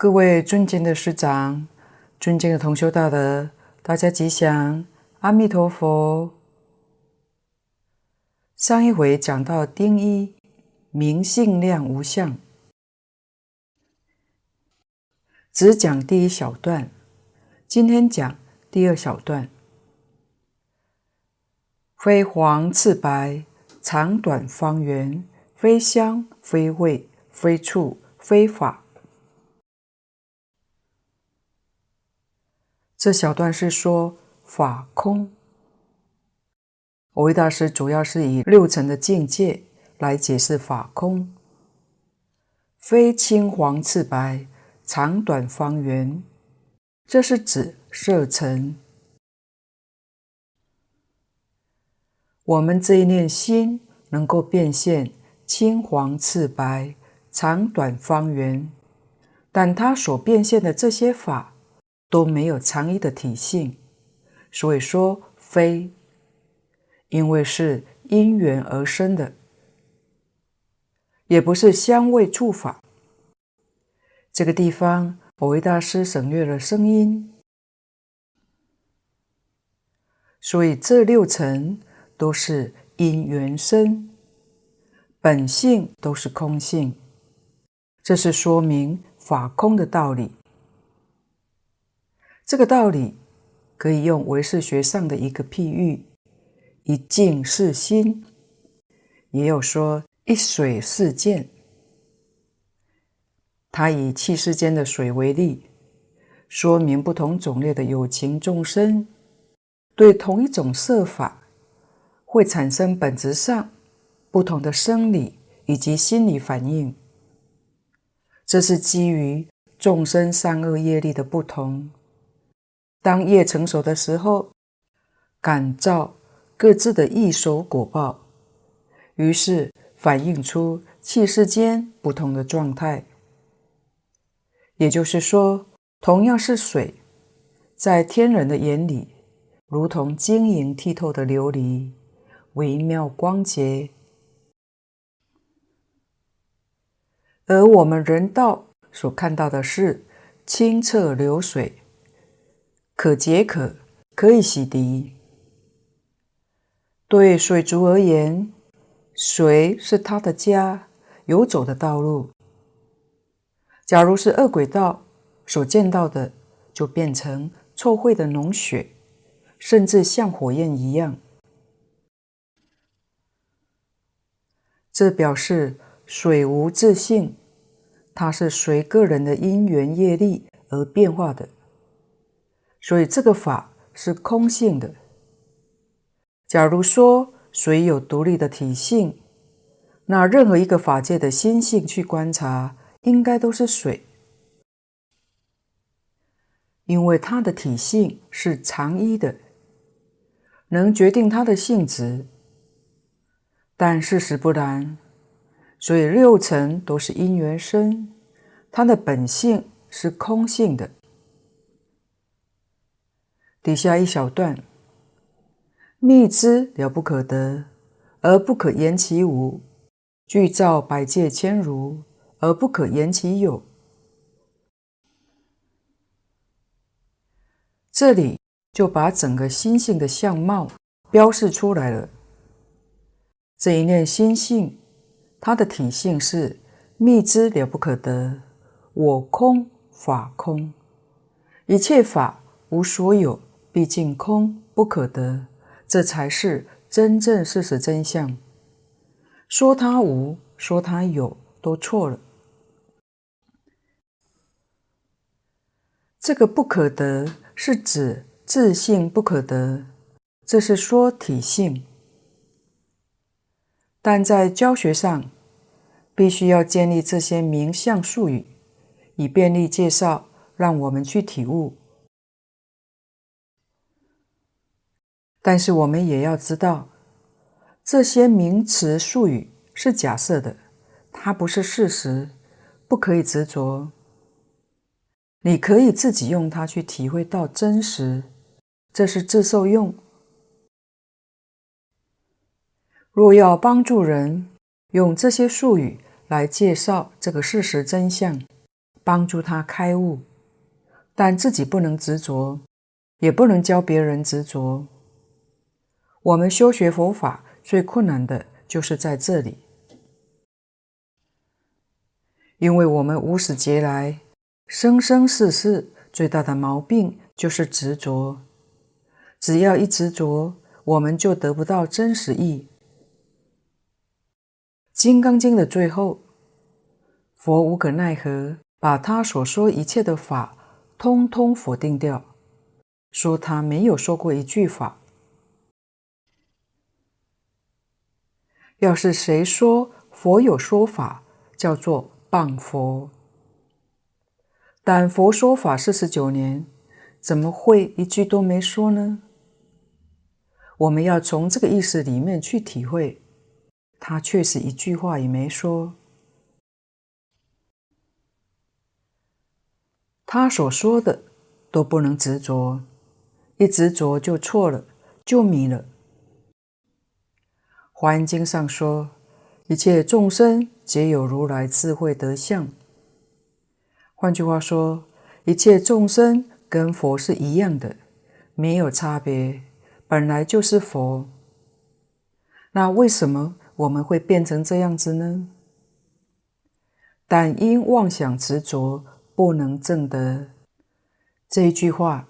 各位尊敬的师长、尊敬的同修大德，大家吉祥，阿弥陀佛。上一回讲到丁一明性量无相，只讲第一小段，今天讲第二小段。非黄赤白，长短方圆，非香非味，非触非法。这小段是说法空。蕅益大师主要是以六尘的境界来解释法空，非青黄赤白、长短方圆，这是指色尘。我们这一念心能够变现青黄赤白、长短方圆，但它所变现的这些法。都没有常一的体性，所以说非，因为是因缘而生的，也不是香味触法。这个地方，蕅益大师省略了声音，所以这六尘都是因缘生，本性都是空性，这是说明法空的道理。这个道理可以用唯识学上的一个譬喻：一镜是心，也有说一水是见。他以气世间的水为例，说明不同种类的有情众生对同一种色法会产生本质上不同的生理以及心理反应。这是基于众生善恶业力的不同。当业成熟的时候，感召各自的异熟果报，于是反映出气世间不同的状态。也就是说，同样是水，在天人的眼里，如同晶莹剔透的琉璃，微妙光洁；而我们人道所看到的是清澈流水。可解渴，可以洗涤。对水族而言，水是它的家，游走的道路。假如是恶鬼道所见到的，就变成臭秽的脓血，甚至像火焰一样。这表示水无自性，它是随个人的因缘业力而变化的。所以这个法是空性的。假如说水有独立的体性，那任何一个法界的心性去观察，应该都是水，因为它的体性是常一的，能决定它的性质。但事实不然，所以六尘都是因缘生，它的本性是空性的。底下一小段，密之了不可得，而不可言其无；具照百界千如，而不可言其有。这里就把整个心性的相貌标示出来了。这一念心性，它的体性是密之了不可得，我空法空，一切法无所有。毕竟空不可得，这才是真正事实真相。说它无，说它有，都错了。这个不可得是指自性不可得，这是说体性。但在教学上，必须要建立这些名相术语，以便利介绍，让我们去体悟。但是我们也要知道，这些名词术语是假设的，它不是事实，不可以执着。你可以自己用它去体会到真实，这是自受用。若要帮助人用这些术语来介绍这个事实真相，帮助他开悟，但自己不能执着，也不能教别人执着。我们修学佛法最困难的就是在这里，因为我们无始劫来生生世世最大的毛病就是执着，只要一执着，我们就得不到真实义。《金刚经》的最后，佛无可奈何，把他所说一切的法，通通否定掉，说他没有说过一句法。要是谁说佛有说法，叫做谤佛。但佛说法四十九年，怎么会一句都没说呢？我们要从这个意思里面去体会。他确实一句话也没说，他所说的都不能执着，一执着就错了，就迷了。《华严经》上说：“一切众生皆有如来智慧德相。”换句话说，一切众生跟佛是一样的，没有差别，本来就是佛。那为什么？我们会变成这样子呢？但因妄想执着，不能证得。这一句话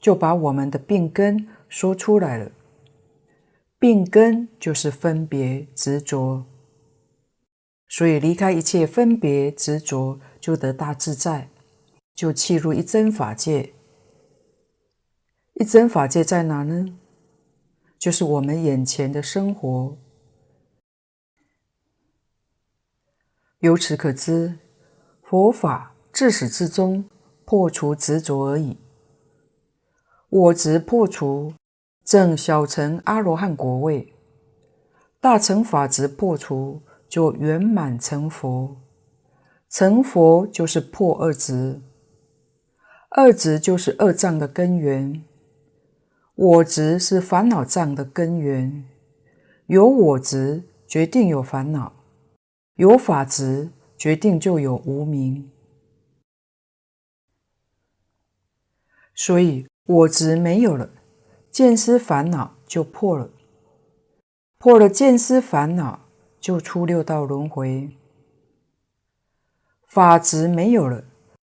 就把我们的病根说出来了。病根就是分别执着，所以离开一切分别执着，就得大自在，就契入一真法界。一真法界在哪呢？就是我们眼前的生活。由此可知，佛法自始至终破除执着而已。我执破除，证小乘阿罗汉果位；大乘法执破除，就圆满成佛。成佛就是破二执，二执就是二障的根源。我执是烦恼障的根源，有我执，决定有烦恼。有法执，决定就有无明，所以我执没有了，见思烦恼就破了，破了见思烦恼，就出六道轮回。法执没有了，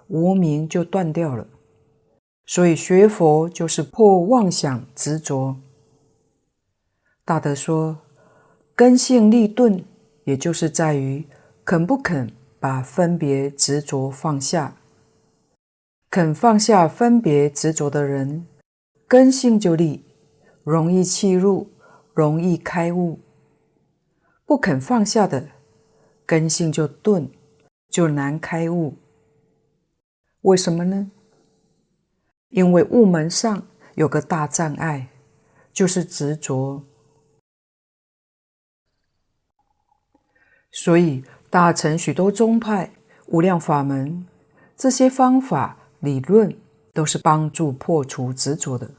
无明就断掉了，所以学佛就是破妄想执着。大德说，根性立钝。也就是在于肯不肯把分别执着放下，肯放下分别执着的人，根性就利，容易契入，容易开悟；不肯放下的，根性就钝，就难开悟。为什么呢？因为悟门上有个大障碍，就是执着。所以，大乘许多宗派、无量法门，这些方法理论都是帮助破除执着的，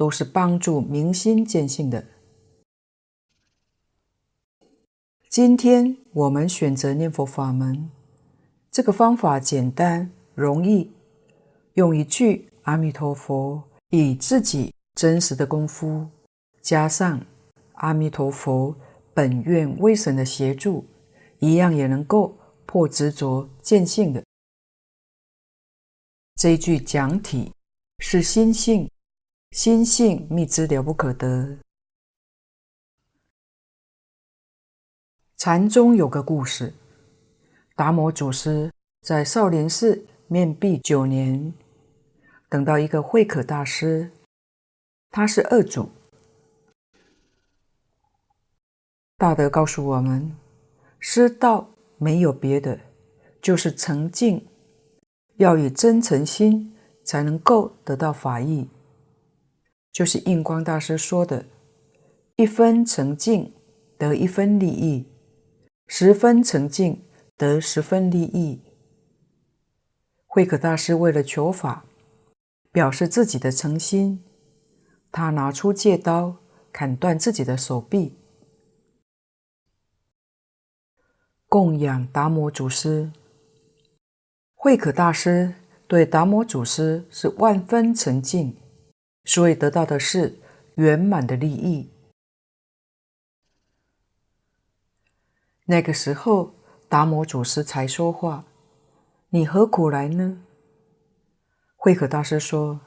都是帮助明心见性的。今天我们选择念佛法门，这个方法简单容易，用一句阿弥陀佛，以自己真实的功夫，加上阿弥陀佛。本愿威神的协助，一样也能够破执着见性的。这一句讲体是心性，心性密之了不可得。禅宗有个故事，达摩祖师在少林寺面壁九年，等到一个慧可大师，他是二祖。大德告诉我们，师道没有别的，就是诚敬，要以真诚心才能够得到法益。就是印光大师说的：“一分诚敬得一分利益，十分诚敬得十分利益。”慧可大师为了求法，表示自己的诚心，他拿出戒刀砍断自己的手臂。供养达摩祖师，慧可大师对达摩祖师是万分诚敬，所以得到的是圆满的利益。那个时候，达摩祖师才说话：“你何苦来呢？”慧可大师说：“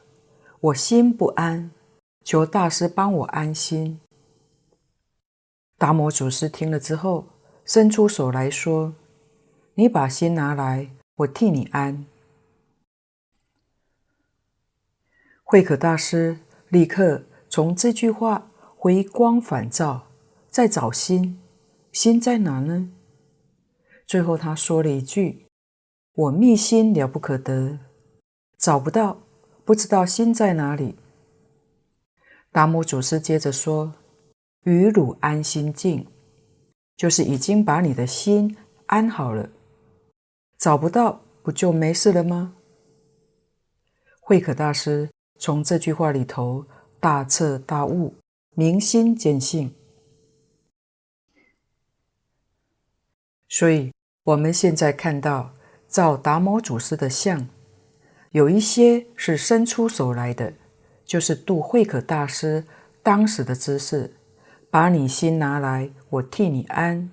我心不安，求大师帮我安心。”达摩祖师听了之后，伸出手来说：“你把心拿来。”我替你安。慧可大师立刻从这句话回光返照，在找心，心在哪呢？最后他说了一句：“我觅心了不可得，找不到，不知道心在哪里。”达摩祖师接着说：“于汝安心静，就是已经把你的心安好了。”找不到，不就没事了吗？慧可大师从这句话里头大彻大悟，明心见性。所以，我们现在看到照达摩祖师的像，有一些是伸出手来的，就是度慧可大师当时的姿势，把你心拿来，我替你安。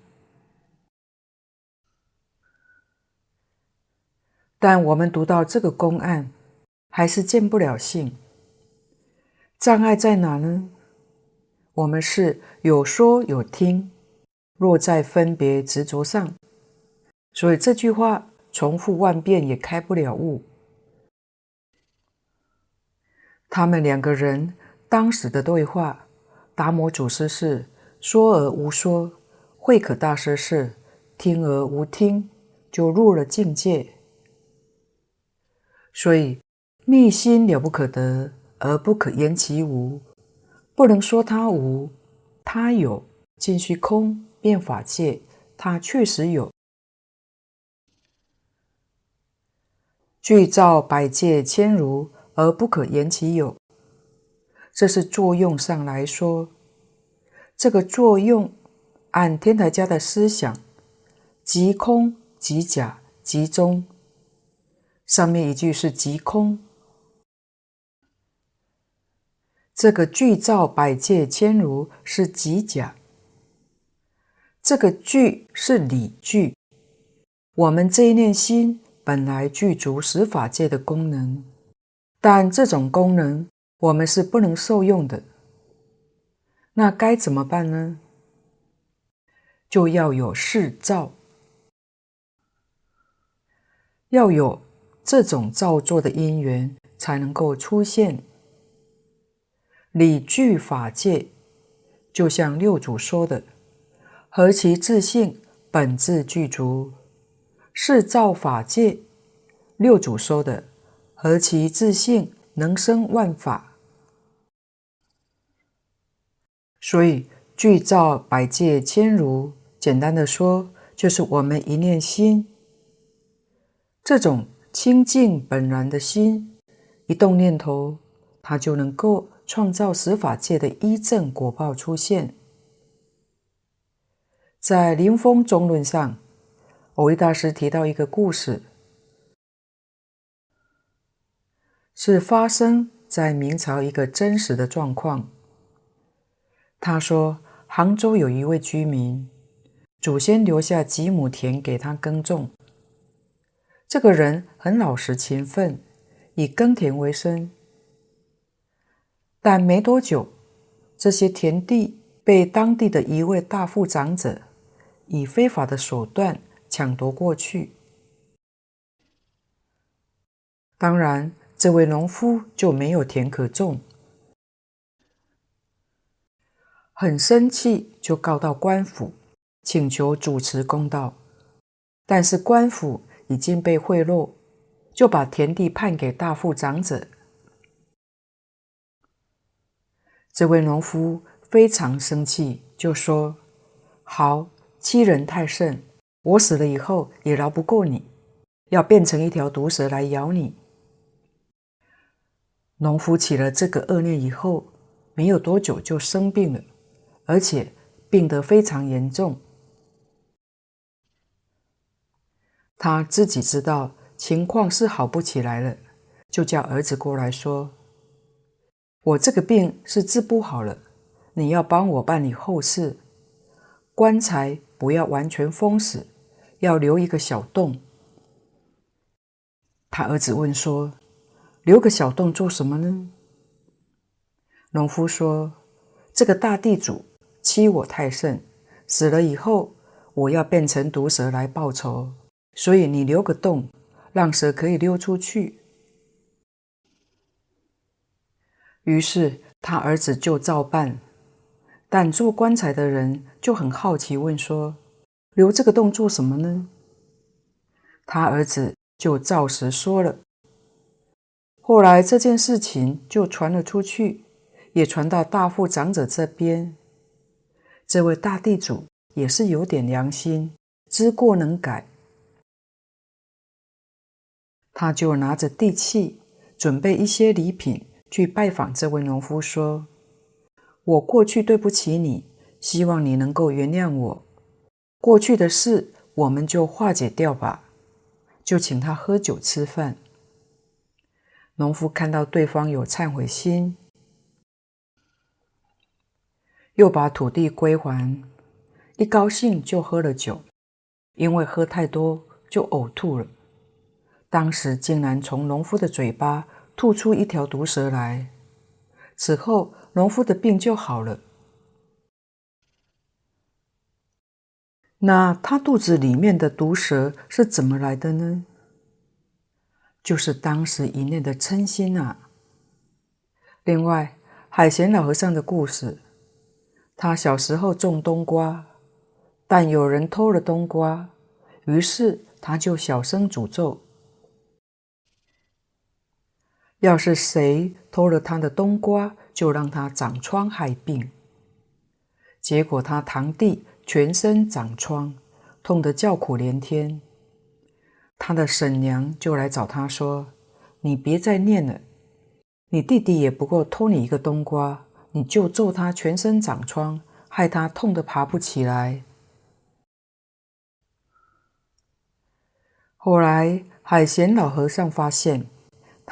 但我们读到这个公案，还是见不了性。障碍在哪呢？我们是有说有听，若在分别执着上，所以这句话重复万遍也开不了悟。他们两个人当时的对话，达摩祖师是说而无说，慧可大师是听而无听，就入了境界。所以，密心了不可得，而不可言其无。不能说它无，它有。尽虚空遍法界，它确实有。具照百界千如，而不可言其有。这是作用上来说，这个作用按天台家的思想，即空即假即中。上面一句是即空，这个具照百界千如是即假，这个具是理具。我们这一念心本来具足十法界的功能，但这种功能我们是不能受用的。那该怎么办呢？就要有事照，要有。这种造作的因缘才能够出现。理具法界，就像六祖说的：“何其自性本自具足，是造法界。”六祖说的：“何其自性能生万法。”所以具照百界千如，简单的说，就是我们一念心这种。清净本然的心，一动念头，它就能够创造十法界的一正果报出现。在《临风中论》上，蕅益大师提到一个故事，是发生在明朝一个真实的状况。他说，杭州有一位居民，祖先留下几亩田给他耕种。这个人很老实勤奋，以耕田为生。但没多久，这些田地被当地的一位大富长者以非法的手段抢夺过去。当然，这位农夫就没有田可种，很生气，就告到官府，请求主持公道。但是官府。已经被贿赂，就把田地判给大富长者。这位农夫非常生气，就说：“好，欺人太甚！我死了以后也饶不过你，要变成一条毒蛇来咬你。”农夫起了这个恶念以后，没有多久就生病了，而且病得非常严重。他自己知道情况是好不起来了，就叫儿子过来说：“我这个病是治不好了，你要帮我办理后事，棺材不要完全封死，要留一个小洞。”他儿子问说：“留个小洞做什么呢？”农夫说：“这个大地主欺我太甚，死了以后，我要变成毒蛇来报仇，所以你留个洞。”让蛇可以溜出去。于是他儿子就照办，但做棺材的人就很好奇，问说：“留这个洞做什么呢？”他儿子就照实说了。后来这件事情就传了出去，也传到大富长者这边。这位大地主也是有点良心，知过能改。他就拿着地契，准备一些礼品去拜访这位农夫，说：“我过去对不起你，希望你能够原谅我。过去的事我们就化解掉吧。”就请他喝酒吃饭。农夫看到对方有忏悔心，又把土地归还，一高兴就喝了酒，因为喝太多就呕吐了。当时竟然从农夫的嘴巴吐出一条毒蛇来，此后农夫的病就好了。那他肚子里面的毒蛇是怎么来的呢？就是当时一念的嗔心啊。另外，海贤老和尚的故事，他小时候种冬瓜，但有人偷了冬瓜，于是他就小声诅咒。要是谁偷了他的冬瓜，就让他长疮害病。结果他堂弟全身长疮，痛得叫苦连天。他的婶娘就来找他说：“你别再念了，你弟弟也不过偷你一个冬瓜，你就咒他全身长疮，害他痛得爬不起来。”后来海贤老和尚发现。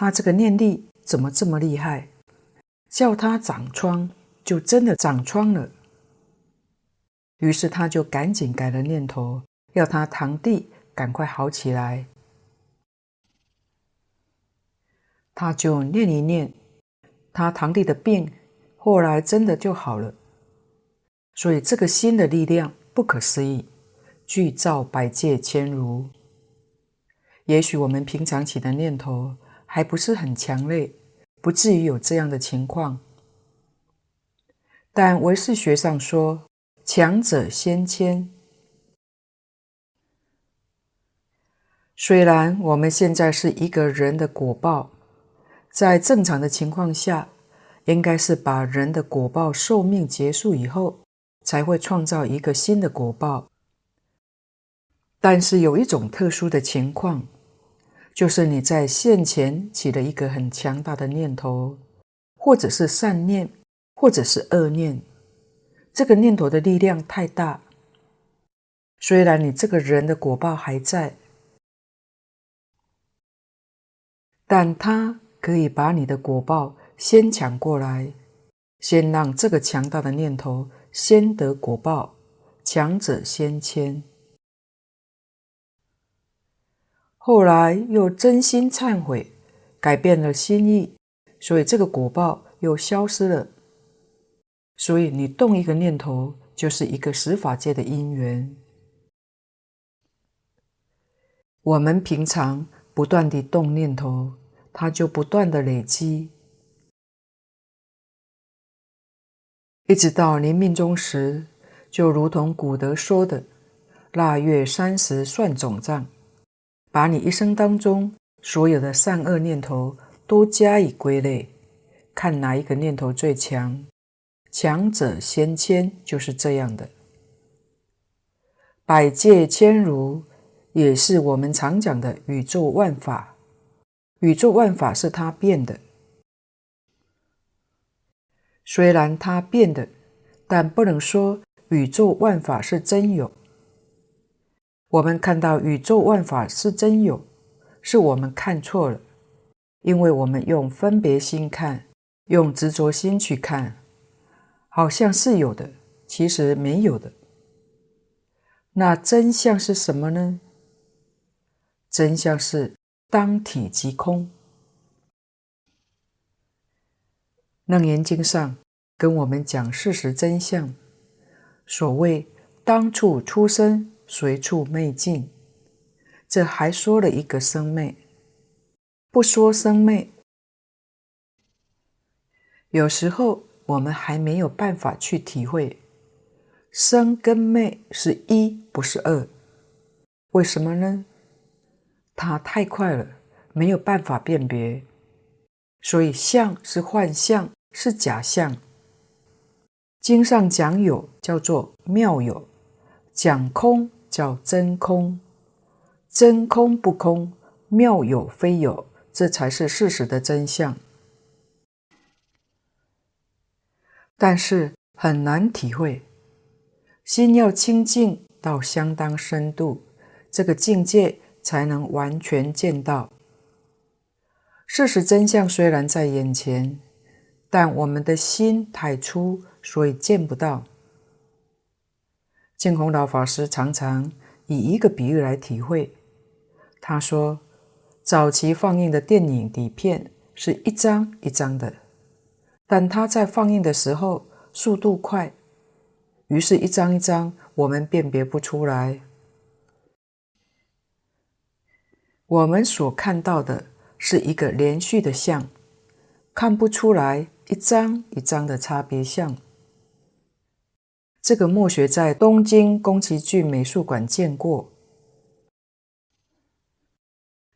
他这个念力怎么这么厉害？叫他长疮，就真的长疮了。于是他就赶紧改了念头，要他堂弟赶快好起来。他就念一念，他堂弟的病后来真的就好了。所以这个心的力量不可思议，具照百界千如。也许我们平常起的念头，还不是很强烈，不至于有这样的情况。但唯识学上说，强者先迁。虽然我们现在是一个人的果报，在正常的情况下，应该是把人的果报寿命结束以后，才会创造一个新的果报。但是有一种特殊的情况。就是你在现前起了一个很强大的念头，或者是善念，或者是恶念，这个念头的力量太大。虽然你这个人的果报还在，但它可以把你的果报先抢过来，先让这个强大的念头先得果报，强者先迁。后来又真心忏悔，改变了心意，所以这个果报又消失了。所以你动一个念头，就是一个十法界的因缘。我们平常不断地动念头，它就不断地累积，一直到临命终时，就如同古德说的：“腊月三十算总账。”把你一生当中所有的善恶念头都加以归类，看哪一个念头最强，强者先迁，就是这样的。百界千如也是我们常讲的宇宙万法，宇宙万法是它变的，虽然它变的，但不能说宇宙万法是真有。我们看到宇宙万法是真有，是我们看错了，因为我们用分别心看，用执着心去看，好像是有的，其实没有的。那真相是什么呢？真相是当体即空。楞严经上跟我们讲事实真相，所谓当处出生，随处昧尽。这还说了一个生昧，不说生昧。有时候我们还没有办法去体会，生跟昧是一，不是二。为什么呢？它太快了，没有办法辨别。所以相是幻象，是假象。经上讲有叫做妙有，讲空叫真空。真空不空，妙有非有，这才是事实的真相。但是很难体会，心要清净到相当深度，这个境界才能完全见到。事实真相虽然在眼前，但我们的心太粗，所以见不到。净空老法师常常以一个比喻来体会。他说：“早期放映的电影底片是一张一张的，但他在放映的时候速度快，于是，一张一张我们辨别不出来。我们所看到的是一个连续的像，看不出来一张一张的差别像。这个墨学在东京宫崎骏美术馆见过。”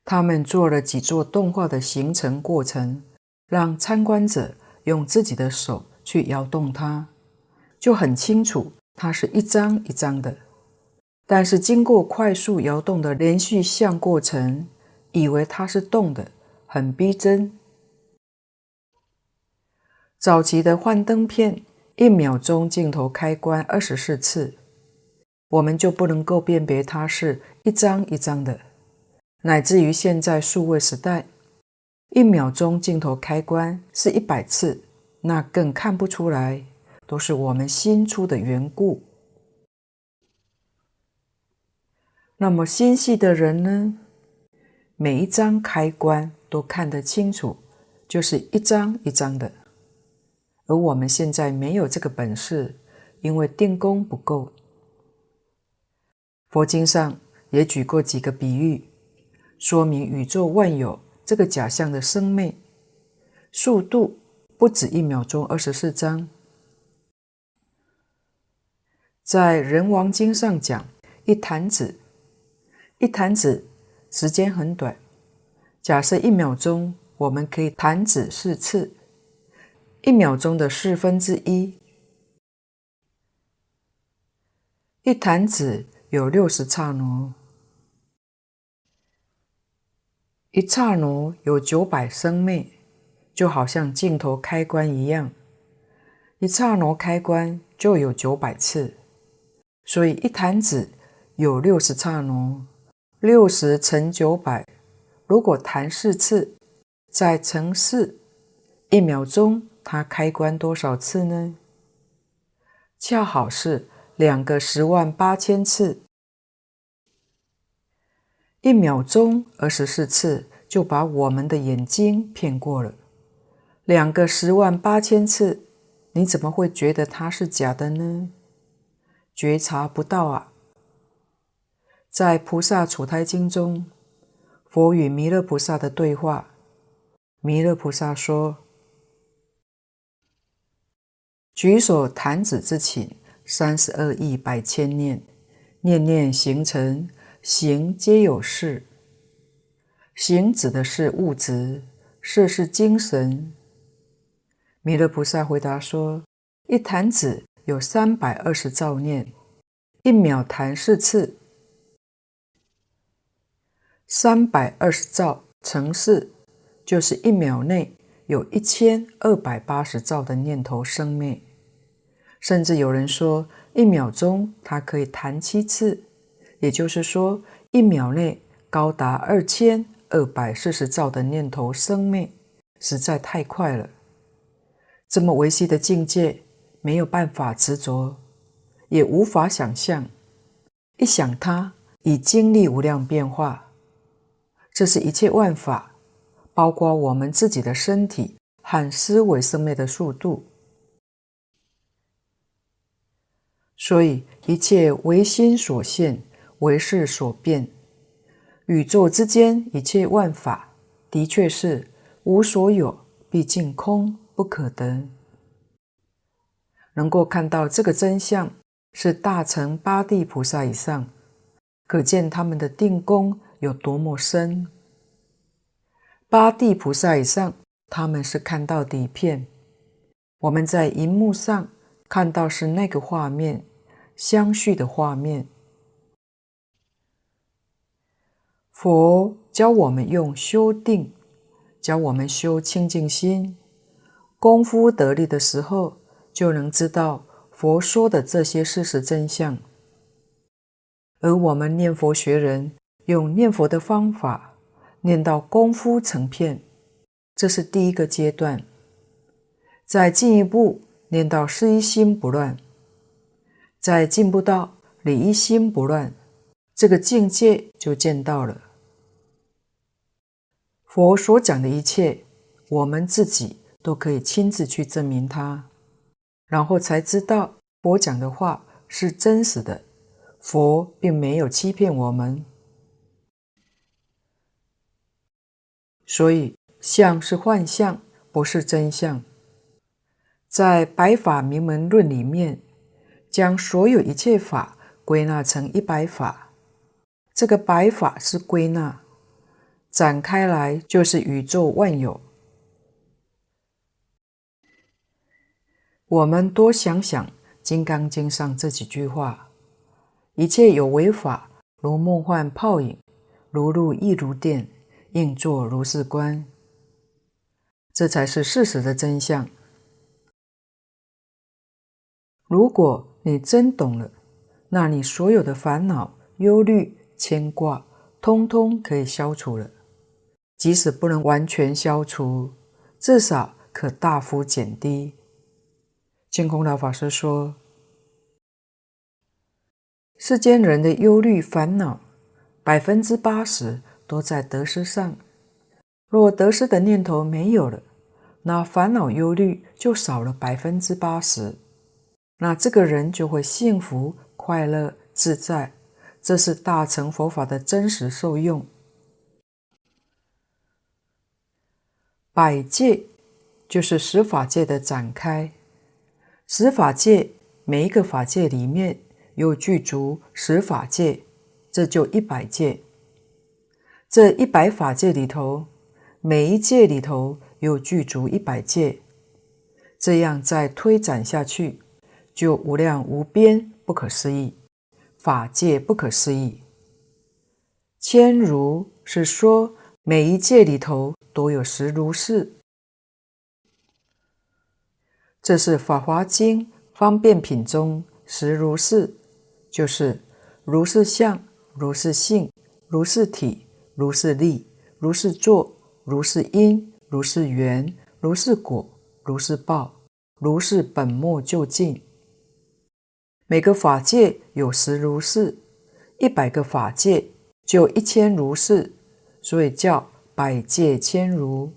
他们做了几座动画的形成过程，让参观者用自己的手去摇动它，就很清楚它是一张一张的。但是经过快速摇动的连续相过程，以为它是动的，很逼真。早期的幻灯片，一秒钟镜头开关二十四次，我们就不能够辨别它是一张一张的。乃至于现在数位时代，一秒钟镜头开关是一百次，那更看不出来，都是我们心粗的缘故。那么心细的人呢？每一张开关都看得清楚，就是一张一张的。而我们现在没有这个本事，因为定功不够。佛经上也举过几个比喻。说明宇宙万有这个假象的生灭速度不止一秒钟二十四张，在人王经上讲一弹指，一弹指时间很短，假设一秒钟我们可以弹指四次，一秒钟的四分之一，一弹指有六十刹那。一刹那有九百生灭，就好像镜头开关一样，一刹那开关就有九百次，所以一弹指有六十刹那，六十乘九百，如果弹四次，再乘四，一秒钟它开关多少次呢？恰好是两个十万八千次。一秒钟二十四次，就把我们的眼睛骗过了。两个十万八千次，你怎么会觉得它是假的呢？觉察不到啊！在《菩萨处胎经》中，佛与弥勒菩萨的对话，弥勒菩萨说：“举手弹指之顷，三十二亿百千念，念念形成。”行皆有事。行指的是物质，识是精神。弥勒菩萨回答说：“一弹指有三百二十兆念，一秒弹四次，三百二十兆乘四，就是一秒内有一千二百八十兆的念头生灭。甚至有人说，一秒钟它可以弹七次。”也就是说，一秒内高达二千二百四十兆的念头生灭，实在太快了。这么维系的境界，没有办法执着，也无法想象。一想它，已经历无量变化。这是一切万法，包括我们自己的身体和思维生灭的速度。所以，一切唯心所现，唯识所变。宇宙之间一切万法，的确是无所有，毕竟空，不可得。能够看到这个真相，是大乘八地菩萨以上，可见他们的定功有多么深。八地菩萨以上，他们是看到底片。我们在荧幕上看到是那个画面，相续的画面。佛教我们用修定，教我们修清净心，功夫得力的时候，就能知道佛说的这些事实真相。而我们念佛学人用念佛的方法，念到功夫成片，这是第一个阶段。再进一步念到事一心不乱，再进步到理一心不乱，这个境界就见到了。佛所讲的一切，我们自己都可以亲自去证明它，然后才知道佛讲的话是真实的。佛并没有欺骗我们，所以相是幻象，不是真相。在《百法明门论》里面，将所有一切法归纳成一百法，这个百法是归纳。展开来就是宇宙万有。我们多想想《金刚经》上这几句话：“一切有为法，如梦幻泡影，如露亦如电，应作如是观。”这才是事实的真相。如果你真懂了，那你所有的烦恼、忧虑、牵挂，通通可以消除了。即使不能完全消除，至少可大幅减低。净空老法师说：“世间人的忧虑烦恼，百分之八十都在得失上。若得失的念头没有了，那烦恼忧虑就少了百分之八十。那这个人就会幸福、快乐、自在。这是大乘佛法的真实受用。”百界就是十法界的展开，十法界每一个法界里面有具足十法界，这就一百界。这一百法界里头，每一界里头有具足一百界，这样再推展下去，就无量无边，不可思议，法界不可思议。千如是说。每一界里头都有实如是，这是《法华经》方便品中实如是，就是如是相、如是性、如是体、如是力、如是作、如是因、如是缘、如是果、如是报、如是本末究竟。每个法界有十如是，一百个法界就一千如是。所以叫百界千如，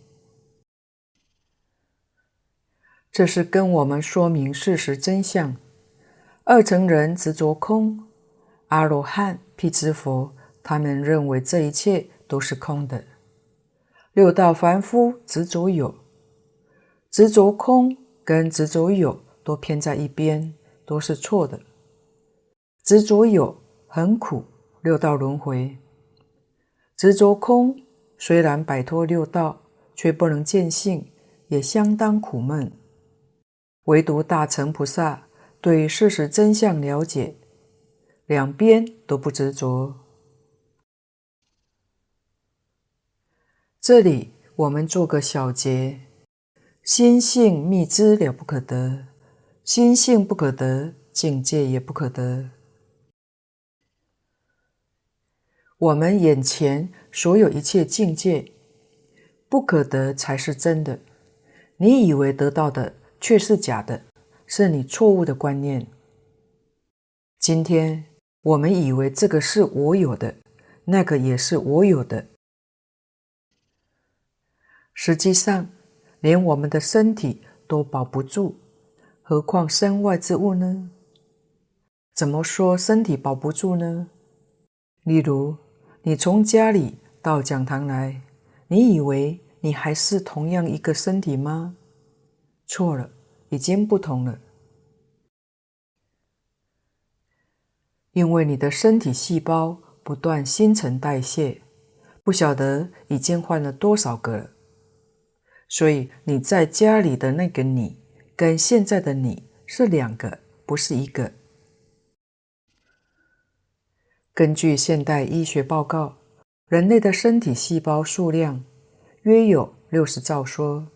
这是跟我们说明事实真相。二乘人执着空，阿罗汉、辟支佛他们认为这一切都是空的。六道凡夫执着有，执着空跟执着有都偏在一边，都是错的。执着有很苦，六道轮回。执着空，虽然摆脱六道，却不能见性，也相当苦闷。唯独大乘菩萨对事实真相了解，两边都不执着。这里我们做个小结：心性密知了不可得，心性不可得，境界也不可得。我们眼前所有一切境界，不可得才是真的。你以为得到的却是假的，是你错误的观念。今天我们以为这个是我有的，那个也是我有的，实际上连我们的身体都保不住，何况身外之物呢？怎么说身体保不住呢？例如，你从家里到讲堂来，你以为你还是同样一个身体吗？错了，已经不同了。因为你的身体细胞不断新陈代谢，不晓得已经换了多少个了，所以你在家里的那个你，跟现在的你是两个，不是一个。根据现代医学报告，人类的身体细胞数量约有六十兆说，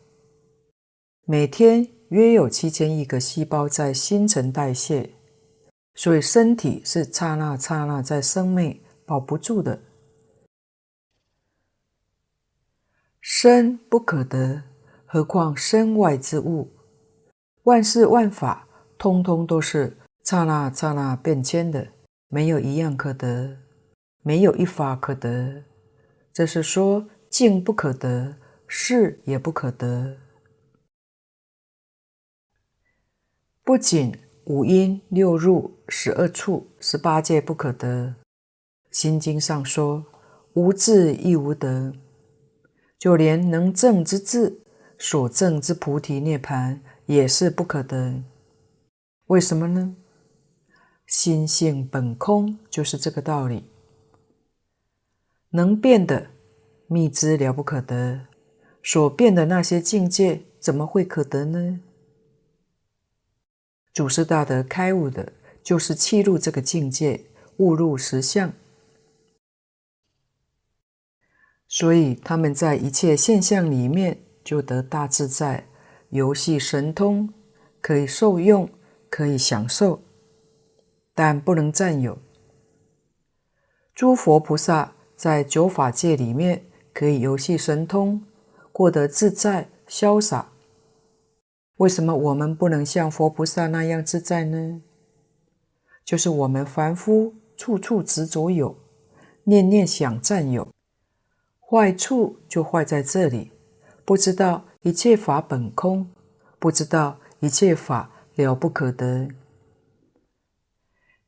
每天约有七千亿个细胞在新陈代谢，所以身体是刹那刹那在生命，保不住的。身不可得，何况身外之物？万事万法，通通都是刹那刹那变迁的。没有一样可得，没有一法可得。这是说境不可得，事也不可得。不仅五阴六入十二处十八界不可得，心经上说无智亦无得，就连能证之智，所证之菩提涅槃也是不可得。为什么呢？心性本空，就是这个道理。能变的密支了不可得，所变的那些境界，怎么会可得呢？祖师大德开悟的，就是契入这个境界，悟入实相。所以他们在一切现象里面，就得大自在，游戏神通，可以受用，可以享受。但不能占有。诸佛菩萨在九法界里面可以游戏神通，过得自在潇洒。为什么我们不能像佛菩萨那样自在呢？就是我们凡夫处处执着有，念念想占有，坏处就坏在这里，不知道一切法本空，不知道一切法了不可得。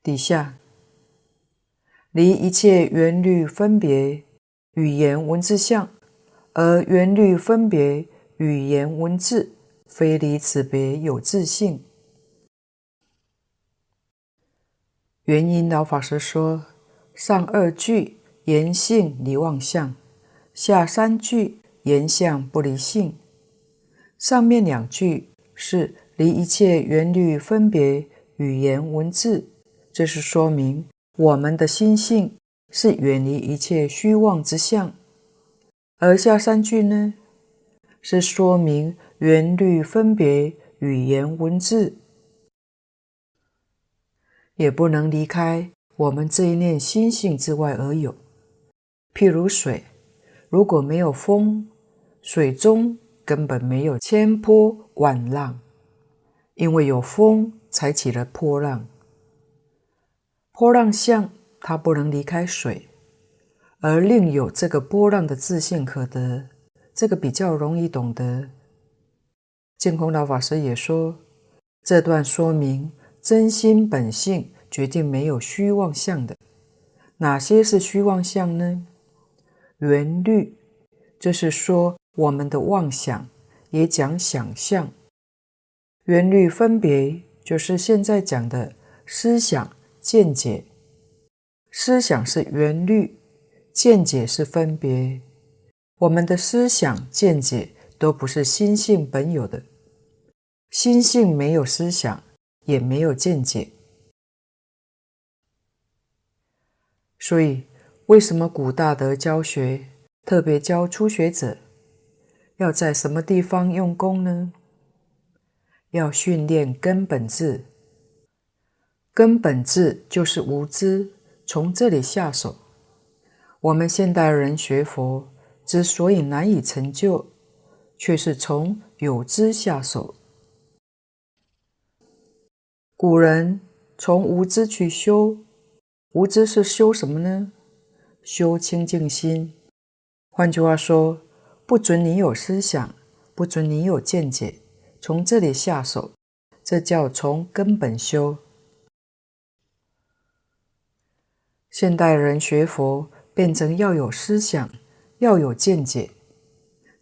底下，离一切缘虑分别语言文字相，而缘虑分别语言文字非离此别有自性。原因老法师说：上二句言性离妄相，下三句言相不离性。上面两句是离一切缘虑分别语言文字。这是说明我们的心性是远离一切虚妄之相，而下三句呢，是说明缘虑分别语言文字也不能离开我们这一念心性之外而有。譬如水，如果没有风，水中根本没有千波万浪，因为有风才起了波浪。波浪相，它不能离开水，而另有这个波浪的自性可得，这个比较容易懂得。净空老法师也说，这段说明真心本性决定没有虚妄相的。哪些是虚妄相呢？缘虑，这是说我们的妄想，也讲想象。缘虑分别，就是现在讲的思想。见解，思想是缘虑，见解是分别。我们的思想、见解都不是心性本有的，心性没有思想，也没有见解。所以，为什么古大德教学特别教初学者要在什么地方用功呢？要训练根本智。根本智就是无知，从这里下手。我们现代人学佛之所以难以成就，却是从有知下手。古人从无知去修，无知是修什么呢？修清净心。换句话说，不准你有思想，不准你有见解，从这里下手，这叫从根本修。现代人学佛变成要有思想，要有见解。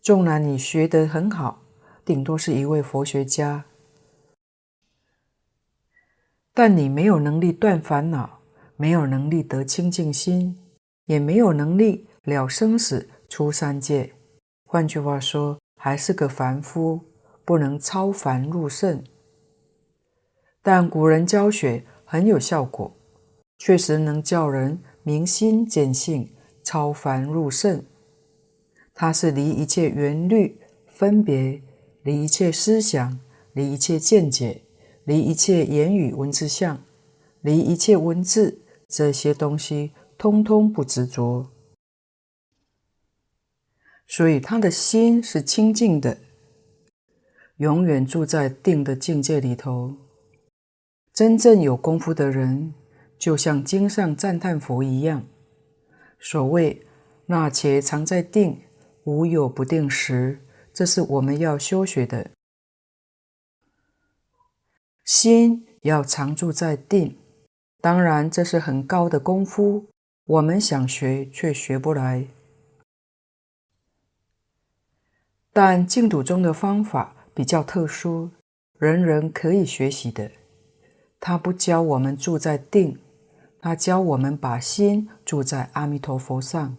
纵然你学得很好，顶多是一位佛学家，但你没有能力断烦恼，没有能力得清净心，也没有能力了生死。出三界，换句话说，还是个凡夫，不能超凡入圣。但古人教学很有效果，确实能叫人明心见性，超凡入圣。它是离一切缘虑分别，离一切思想，离一切见解，离一切言语文字相，离一切文字这些东西，通通不执着。所以他的心是清净的，永远住在定的境界里头。真正有功夫的人，就像经上赞叹佛一样。所谓“那且常在定，无有不定时”，这是我们要修学的。心要常住在定，当然这是很高的功夫，我们想学却学不来。但净土中的方法比较特殊，人人可以学习的。他不教我们住在定，他教我们把心住在阿弥陀佛上。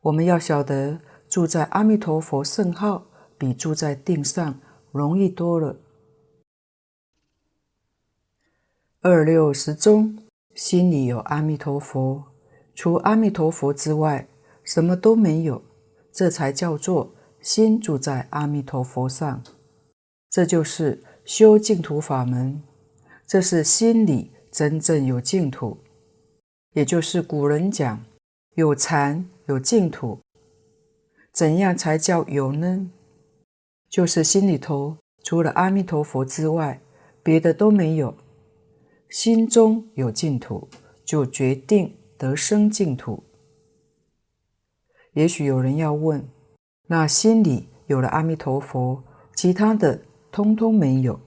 我们要晓得，住在阿弥陀佛圣号比住在定上容易多了。二六时中，心里有阿弥陀佛，除阿弥陀佛之外，什么都没有，这才叫做。心住在阿弥陀佛上，这就是修净土法门。这是心里真正有净土，也就是古人讲有禅有净土。怎样才叫有呢？就是心里头除了阿弥陀佛之外，别的都没有。心中有净土，就决定得生净土。也许有人要问。那心里有了阿弥陀佛，其他的通通没有，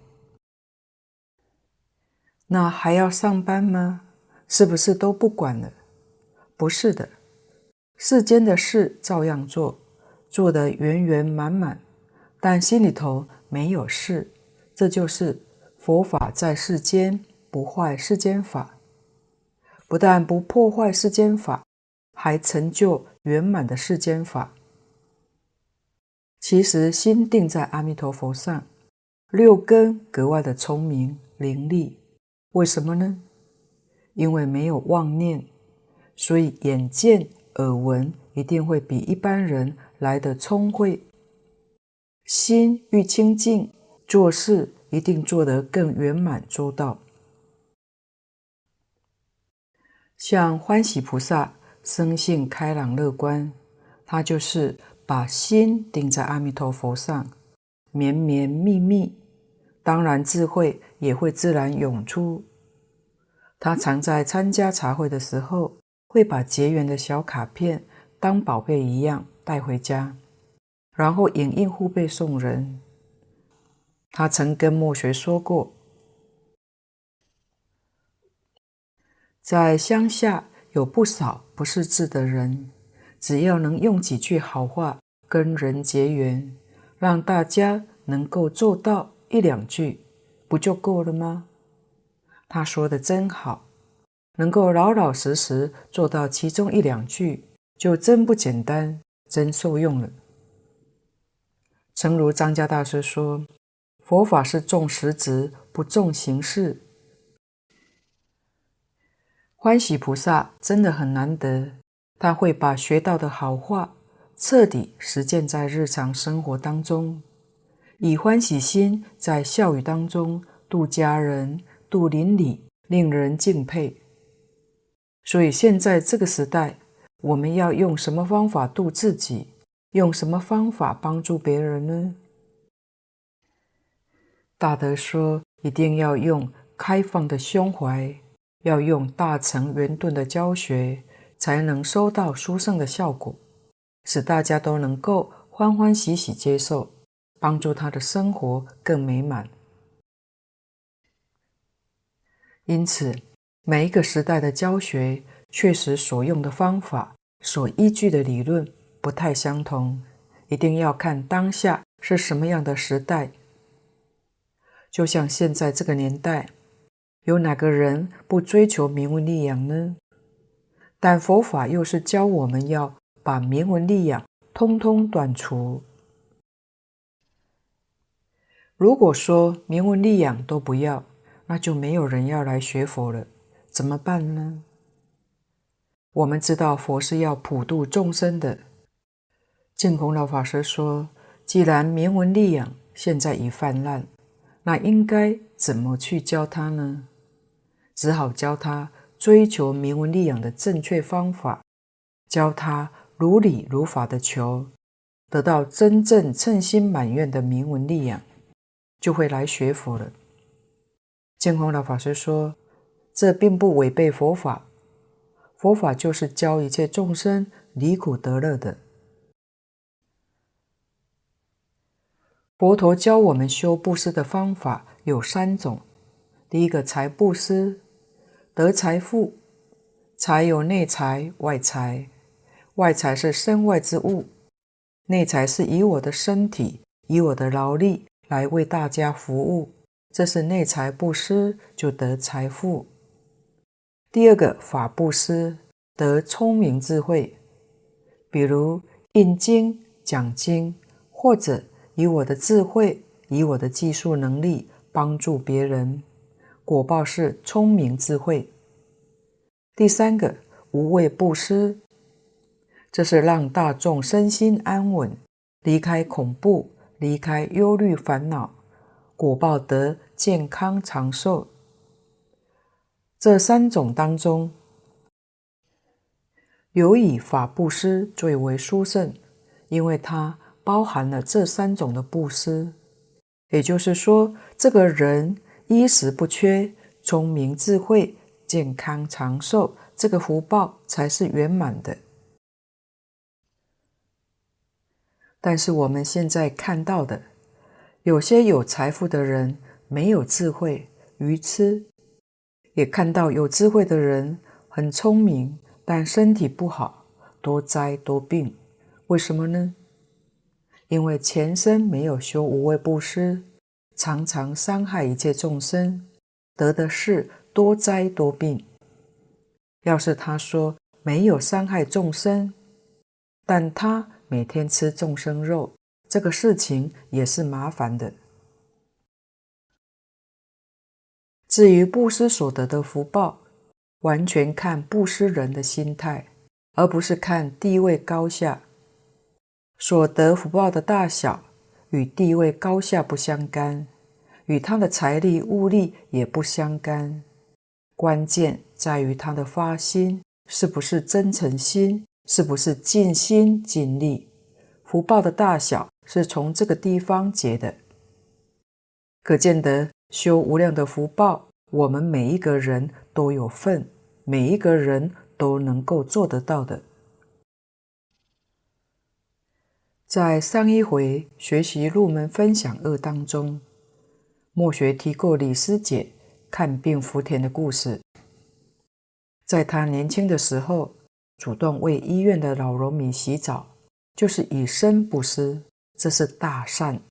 那还要上班吗？是不是都不管了？不是的，世间的事照样做，做得圆圆满满，但心里头没有事。这就是佛法在世间，不坏世间法，不但不破坏世间法，还成就圆满的世间法。其实心定在阿弥陀佛上，六根格外的聪明伶俐。为什么呢？因为没有妄念，所以眼见耳闻一定会比一般人来的聪慧。心愈清净，做事一定做得更圆满周到。像欢喜菩萨，生性开朗乐观，他就是。把心定在阿弥陀佛上，绵绵密密，当然智慧也会自然涌出。他常在参加茶会的时候，会把结缘的小卡片当宝贝一样带回家，然后影印护背送人。他曾跟墨学说过，在乡下有不少不识字的人。只要能用几句好话跟人结缘，让大家能够做到一两句，不就够了吗？他说的真好，能够老老实实做到其中一两句，就真不简单，真受用了。诚如张家大师说：“佛法是重实质，不重形式。”欢喜菩萨真的很难得。他会把学到的好话彻底实践在日常生活当中，以欢喜心在笑语当中度家人、度邻里，令人敬佩。所以现在这个时代，我们要用什么方法度自己？用什么方法帮助别人呢？大德说，一定要用开放的胸怀，要用大乘圆顿的教学，才能收到殊胜的效果，使大家都能够欢欢喜喜接受，帮助他的生活更美满。因此，每一个时代的教学，确实所用的方法，所依据的理论不太相同，一定要看当下是什么样的时代。就像现在这个年代，有哪个人不追求名闻利养呢？但佛法又是教我们要把名闻利养通通断除。如果说名闻利养都不要，那就没有人要来学佛了，怎么办呢？我们知道佛是要普度众生的。净空老法师说：“既然名闻利养现在已泛滥，那应该怎么去教他呢？只好教他追求名闻利养的正确方法，教他如理如法的求，得到真正称心满愿的名闻利养，就会来学佛了。”净空老法师说：“这并不违背佛法。”佛法就是教一切众生离苦得乐的。佛陀教我们修布施的方法有三种：第一个财布施，得财富，财有内财、外财。外财是身外之物，内财是以我的身体、以我的劳力来为大家服务，这是内财布施，就得财富。第二个法布施得聪明智慧，比如印经、讲经，或者以我的智慧、以我的技术能力帮助别人，果报是聪明智慧。第三个无畏布施，这是让大众身心安稳，离开恐怖，离开忧虑烦恼，果报得健康长寿。这三种当中，有以法布施最为殊胜，因为它包含了这三种的布施。也就是说，这个人衣食不缺，聪明智慧，健康长寿，这个福报才是圆满的。但是我们现在看到的，有些有财富的人没有智慧，愚痴。也看到有智慧的人很聪明，但身体不好，多灾多病。为什么呢？因为前生没有修无畏布施，常常伤害一切众生，得的是多灾多病。要是他说没有伤害众生，但他每天吃众生肉，这个事情也是麻烦的。至于布施所得的福报，完全看布施人的心态，而不是看地位高下。所得福报的大小与地位高下不相干，与他的财力物力也不相干。关键在于他的发心是不是真诚心，是不是尽心尽力。福报的大小是从这个地方结的，可见得。修无量的福报，我们每一个人都有份，每一个人都能够做得到的。在上一回学习入门分享二当中，末学提过李师姐看病福田的故事。在她年轻的时候，主动为医院的老荣民洗澡，就是以身布施，这是大善。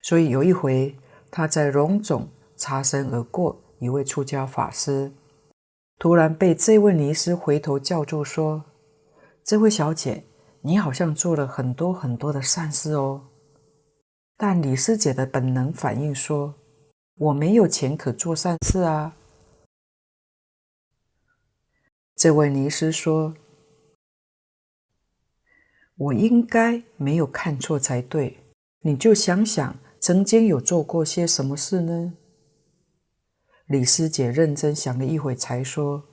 所以有一回。他在荣总擦身而过，一位出家法师突然被这位尼师回头叫住，说：“这位小姐，你好像做了很多很多的善事哦。”但李师姐的本能反应说：“我没有钱可做善事啊。”这位尼师说：“我应该没有看错才对，你就想想。”曾经有做过些什么事呢？李师姐认真想了一会，才说：“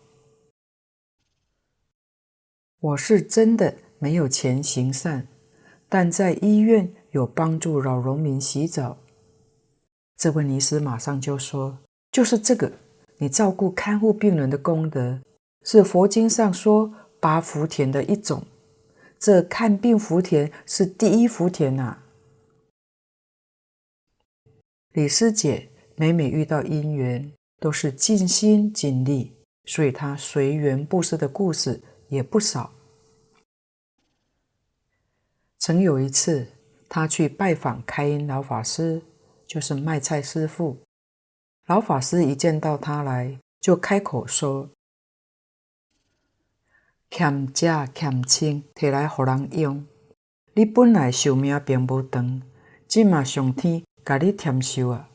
我是真的没有钱行善，但在医院有帮助老农民洗澡。这位尼师马上就说：“就是这个，你照顾看护病人的功德，是佛经上说八福田的一种。这看病福田是第一福田呐、啊。”李师姐每每遇到因缘，都是尽心尽力，所以她随缘布施的故事也不少。曾有一次，他去拜访开音老法师，就是卖菜师傅。老法师一见到他来，就开口说：“欠债欠清，摕来给人用。你本来寿命并不长，今嘛上天。”咖喱甜修啊，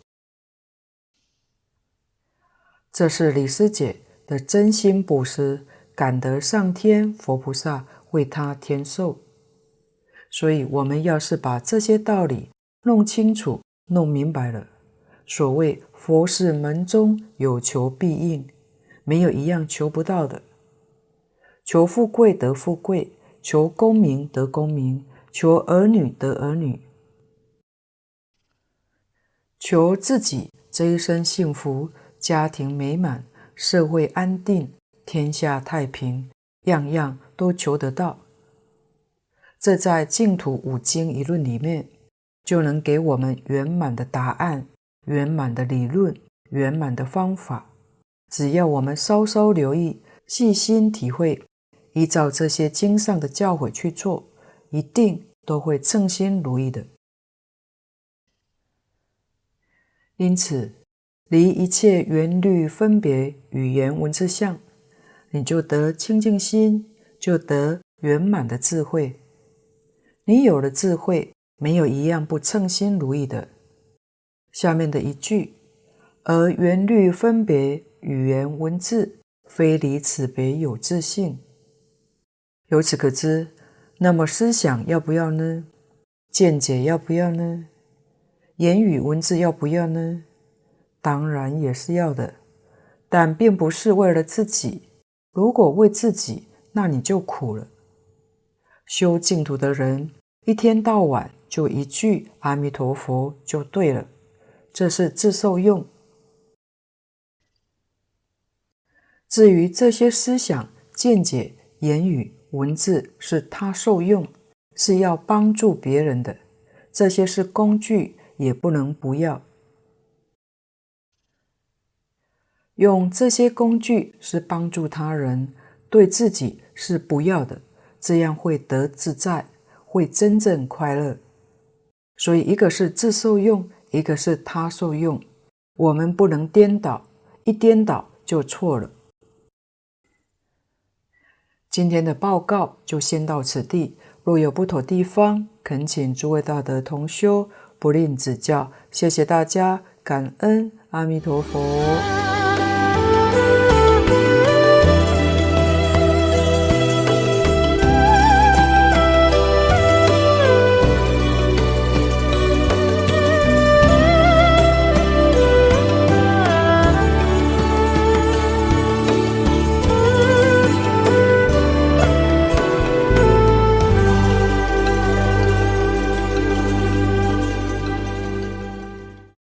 这是李师姐的真心布施，感得上天佛菩萨为她添寿。所以，我们要是把这些道理弄清楚、弄明白了，所谓佛是门中有求必应，没有一样求不到的。求富贵得富贵，求功名得功名，求儿女得儿女。求自己这一生幸福，家庭美满，社会安定，天下太平，样样都求得到。这在净土五经一论里面，就能给我们圆满的答案、圆满的理论、圆满的方法。只要我们稍稍留意、细心体会，依照这些经上的教诲去做，一定都会称心如意的。因此，离一切缘虑分别语言文字相，你就得清净心，就得圆满的智慧。你有了智慧，没有一样不称心如意的。下面的一句，而缘虑分别语言文字，非离此别有自性。由此可知，那么思想要不要呢？见解要不要呢？言语文字要不要呢？当然也是要的，但并不是为了自己。如果为自己，那你就苦了。修净土的人，一天到晚就一句阿弥陀佛就对了，这是自受用。至于这些思想、见解、言语、文字是他受用，是要帮助别人的，这些是工具。也不能不要用这些工具，是帮助他人，对自己是不要的，这样会得自在，会真正快乐。所以，一个是自受用，一个是他受用，我们不能颠倒，一颠倒就错了。今天的报告就先到此地，若有不妥地方，恳请诸位大德同修。不吝指教，谢谢大家，感恩阿弥陀佛。